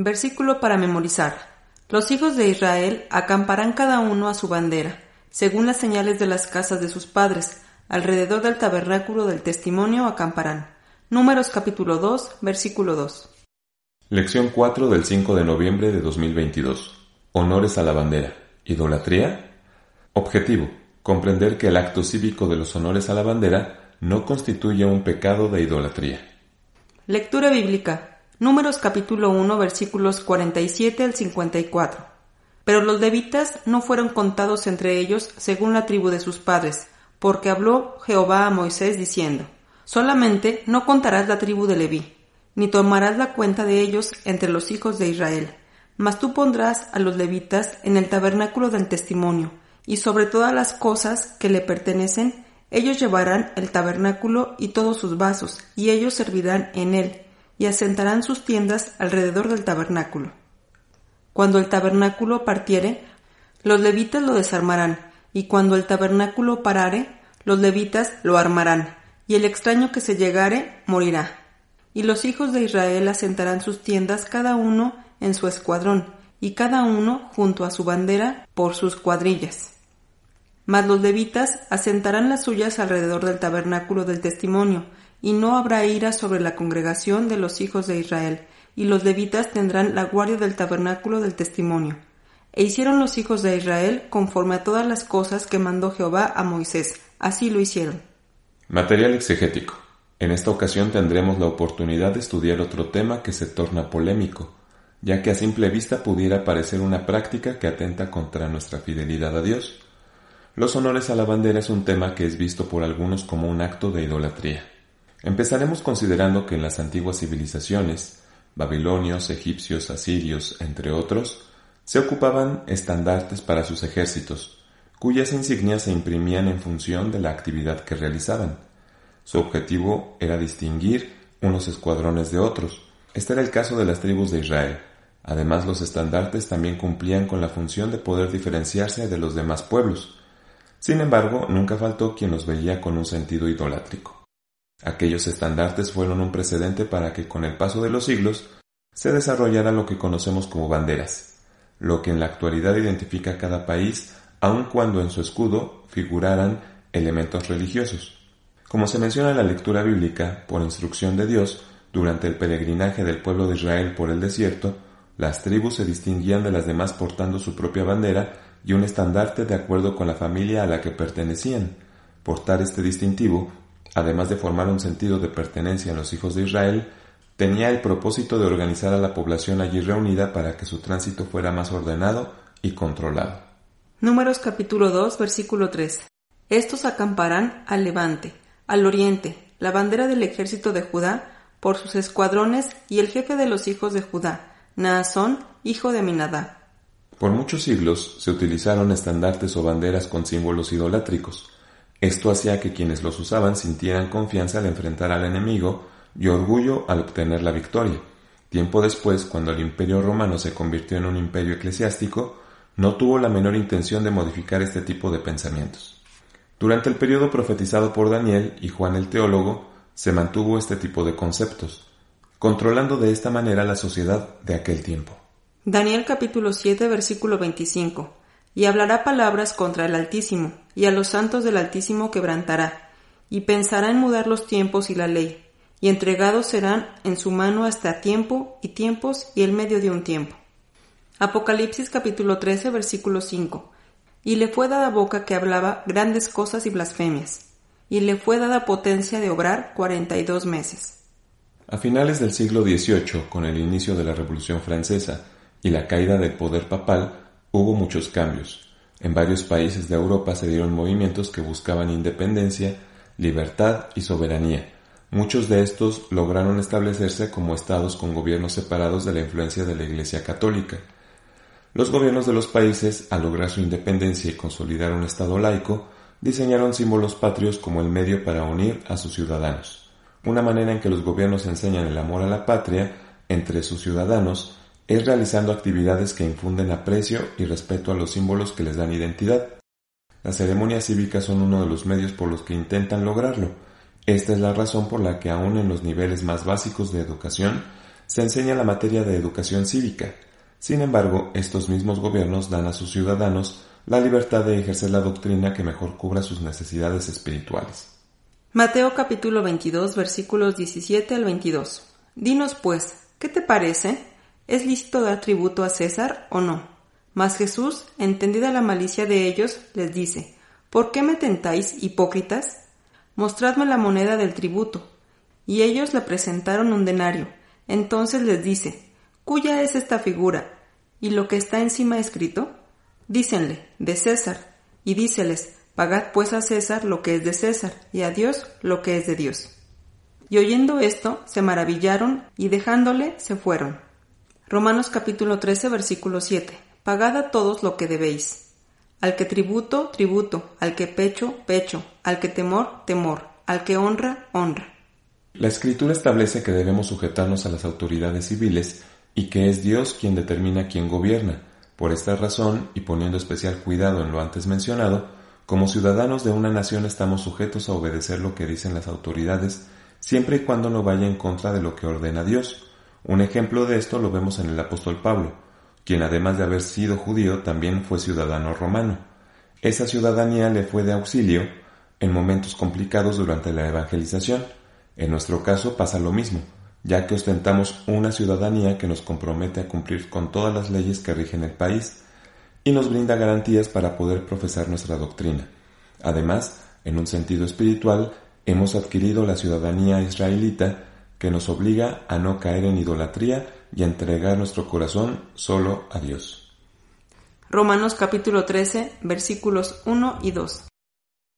Versículo para memorizar. Los hijos de Israel acamparán cada uno a su bandera, según las señales de las casas de sus padres, alrededor del tabernáculo del testimonio acamparán. Números capítulo 2, versículo 2. Lección 4 del 5 de noviembre de 2022. Honores a la bandera. ¿Idolatría? Objetivo. Comprender que el acto cívico de los honores a la bandera no constituye un pecado de idolatría. Lectura bíblica. Números capítulo 1 versículos 47 al 54. Pero los levitas no fueron contados entre ellos según la tribu de sus padres, porque habló Jehová a Moisés diciendo, Solamente no contarás la tribu de Leví, ni tomarás la cuenta de ellos entre los hijos de Israel, mas tú pondrás a los levitas en el tabernáculo del testimonio, y sobre todas las cosas que le pertenecen, ellos llevarán el tabernáculo y todos sus vasos, y ellos servirán en él, y asentarán sus tiendas alrededor del tabernáculo. Cuando el tabernáculo partiere, los levitas lo desarmarán, y cuando el tabernáculo parare, los levitas lo armarán y el extraño que se llegare morirá. Y los hijos de Israel asentarán sus tiendas cada uno en su escuadrón, y cada uno junto a su bandera por sus cuadrillas. Mas los levitas asentarán las suyas alrededor del tabernáculo del testimonio, y no habrá ira sobre la congregación de los hijos de Israel, y los levitas tendrán la guardia del tabernáculo del testimonio. E hicieron los hijos de Israel conforme a todas las cosas que mandó Jehová a Moisés, así lo hicieron. Material exegético. En esta ocasión tendremos la oportunidad de estudiar otro tema que se torna polémico, ya que a simple vista pudiera parecer una práctica que atenta contra nuestra fidelidad a Dios. Los honores a la bandera es un tema que es visto por algunos como un acto de idolatría. Empezaremos considerando que en las antiguas civilizaciones, babilonios, egipcios, asirios, entre otros, se ocupaban estandartes para sus ejércitos, cuyas insignias se imprimían en función de la actividad que realizaban. Su objetivo era distinguir unos escuadrones de otros. Este era el caso de las tribus de Israel. Además, los estandartes también cumplían con la función de poder diferenciarse de los demás pueblos. Sin embargo, nunca faltó quien los veía con un sentido idolátrico. Aquellos estandartes fueron un precedente para que con el paso de los siglos se desarrollara lo que conocemos como banderas, lo que en la actualidad identifica a cada país aun cuando en su escudo figuraran elementos religiosos. Como se menciona en la lectura bíblica, por instrucción de Dios, durante el peregrinaje del pueblo de Israel por el desierto, las tribus se distinguían de las demás portando su propia bandera y un estandarte de acuerdo con la familia a la que pertenecían. Portar este distintivo, además de formar un sentido de pertenencia en los hijos de Israel, tenía el propósito de organizar a la población allí reunida para que su tránsito fuera más ordenado y controlado. Números capítulo 2, versículo 3. Estos acamparán al levante, al oriente, la bandera del ejército de Judá, por sus escuadrones y el jefe de los hijos de Judá, Naasón, hijo de Aminadab. Por muchos siglos se utilizaron estandartes o banderas con símbolos idolátricos. Esto hacía que quienes los usaban sintieran confianza al enfrentar al enemigo y orgullo al obtener la victoria. Tiempo después, cuando el imperio romano se convirtió en un imperio eclesiástico, no tuvo la menor intención de modificar este tipo de pensamientos. Durante el periodo profetizado por Daniel y Juan el teólogo, se mantuvo este tipo de conceptos, controlando de esta manera la sociedad de aquel tiempo. Daniel capítulo 7 versículo 25. Y hablará palabras contra el Altísimo, y a los santos del Altísimo quebrantará, y pensará en mudar los tiempos y la ley, y entregados serán en su mano hasta tiempo y tiempos y el medio de un tiempo. Apocalipsis capítulo 13 versículo 5. Y le fue dada boca que hablaba grandes cosas y blasfemias, y le fue dada potencia de obrar cuarenta y dos meses. A finales del siglo XVIII, con el inicio de la Revolución Francesa y la caída del poder papal, hubo muchos cambios. En varios países de Europa se dieron movimientos que buscaban independencia, libertad y soberanía. Muchos de estos lograron establecerse como estados con gobiernos separados de la influencia de la Iglesia católica. Los gobiernos de los países, al lograr su independencia y consolidar un Estado laico, diseñaron símbolos patrios como el medio para unir a sus ciudadanos. Una manera en que los gobiernos enseñan el amor a la patria entre sus ciudadanos es realizando actividades que infunden aprecio y respeto a los símbolos que les dan identidad. Las ceremonias cívicas son uno de los medios por los que intentan lograrlo. Esta es la razón por la que aún en los niveles más básicos de educación se enseña la materia de educación cívica. Sin embargo, estos mismos gobiernos dan a sus ciudadanos la libertad de ejercer la doctrina que mejor cubra sus necesidades espirituales. Mateo capítulo 22 versículos 17 al 22. Dinos pues, ¿qué te parece? ¿Es lícito dar tributo a César o no? Mas Jesús, entendida la malicia de ellos, les dice, ¿Por qué me tentáis, hipócritas? Mostradme la moneda del tributo. Y ellos le presentaron un denario. Entonces les dice, ¿Cuya es esta figura? ¿Y lo que está encima escrito? Dícenle, de César. Y díceles, Pagad pues a César lo que es de César, y a Dios lo que es de Dios. Y oyendo esto, se maravillaron, y dejándole, se fueron. Romanos capítulo 13, versículo 7. Pagad a todos lo que debéis. Al que tributo, tributo, al que pecho, pecho, al que temor, temor, al que honra, honra. La escritura establece que debemos sujetarnos a las autoridades civiles y que es Dios quien determina quién gobierna. Por esta razón, y poniendo especial cuidado en lo antes mencionado, como ciudadanos de una nación estamos sujetos a obedecer lo que dicen las autoridades, siempre y cuando no vaya en contra de lo que ordena Dios. Un ejemplo de esto lo vemos en el apóstol Pablo, quien además de haber sido judío también fue ciudadano romano. Esa ciudadanía le fue de auxilio en momentos complicados durante la evangelización. En nuestro caso pasa lo mismo, ya que ostentamos una ciudadanía que nos compromete a cumplir con todas las leyes que rigen el país, y nos brinda garantías para poder profesar nuestra doctrina. Además, en un sentido espiritual, hemos adquirido la ciudadanía israelita que nos obliga a no caer en idolatría y a entregar nuestro corazón solo a Dios. Romanos capítulo 13 versículos 1 y 2.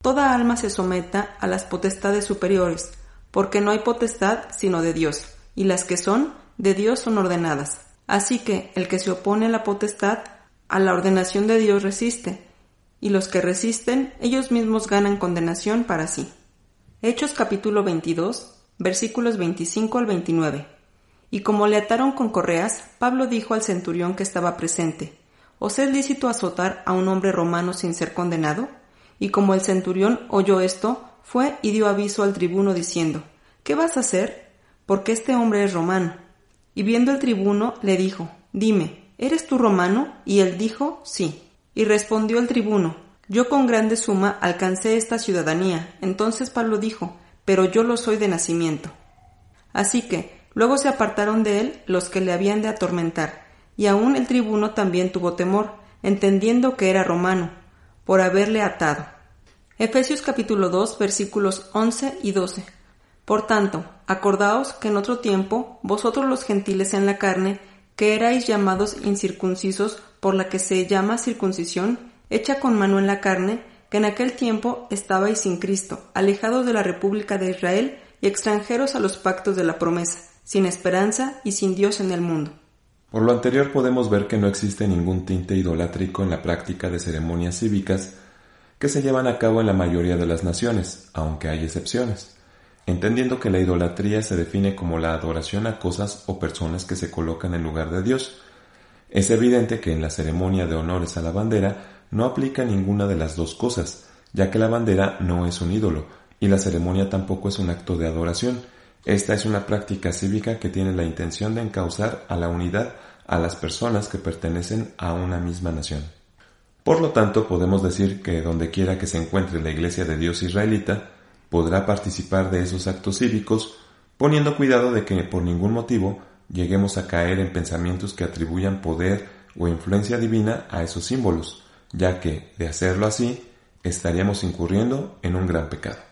Toda alma se someta a las potestades superiores, porque no hay potestad sino de Dios, y las que son, de Dios son ordenadas. Así que el que se opone a la potestad a la ordenación de Dios resiste, y los que resisten, ellos mismos ganan condenación para sí. Hechos capítulo 22, versículos 25 al 29. Y como le ataron con correas, Pablo dijo al centurión que estaba presente, ¿Os es lícito azotar a un hombre romano sin ser condenado? Y como el centurión oyó esto, fue y dio aviso al tribuno diciendo, ¿Qué vas a hacer? Porque este hombre es romano. Y viendo el tribuno, le dijo, Dime, ¿Eres tú romano? Y él dijo, sí. Y respondió el tribuno, yo con grande suma alcancé esta ciudadanía. Entonces Pablo dijo, pero yo lo soy de nacimiento. Así que luego se apartaron de él los que le habían de atormentar, y aun el tribuno también tuvo temor, entendiendo que era romano, por haberle atado. Efesios capítulo 2 versículos 11 y 12. Por tanto, acordaos que en otro tiempo vosotros los gentiles en la carne que erais llamados incircuncisos por la que se llama circuncisión, hecha con mano en la carne, que en aquel tiempo estabais sin Cristo, alejados de la República de Israel y extranjeros a los pactos de la promesa, sin esperanza y sin Dios en el mundo. Por lo anterior podemos ver que no existe ningún tinte idolátrico en la práctica de ceremonias cívicas que se llevan a cabo en la mayoría de las naciones, aunque hay excepciones entendiendo que la idolatría se define como la adoración a cosas o personas que se colocan en lugar de Dios. Es evidente que en la ceremonia de honores a la bandera no aplica ninguna de las dos cosas, ya que la bandera no es un ídolo y la ceremonia tampoco es un acto de adoración. Esta es una práctica cívica que tiene la intención de encauzar a la unidad a las personas que pertenecen a una misma nación. Por lo tanto, podemos decir que donde quiera que se encuentre la Iglesia de Dios israelita, podrá participar de esos actos cívicos, poniendo cuidado de que por ningún motivo lleguemos a caer en pensamientos que atribuyan poder o influencia divina a esos símbolos, ya que, de hacerlo así, estaríamos incurriendo en un gran pecado.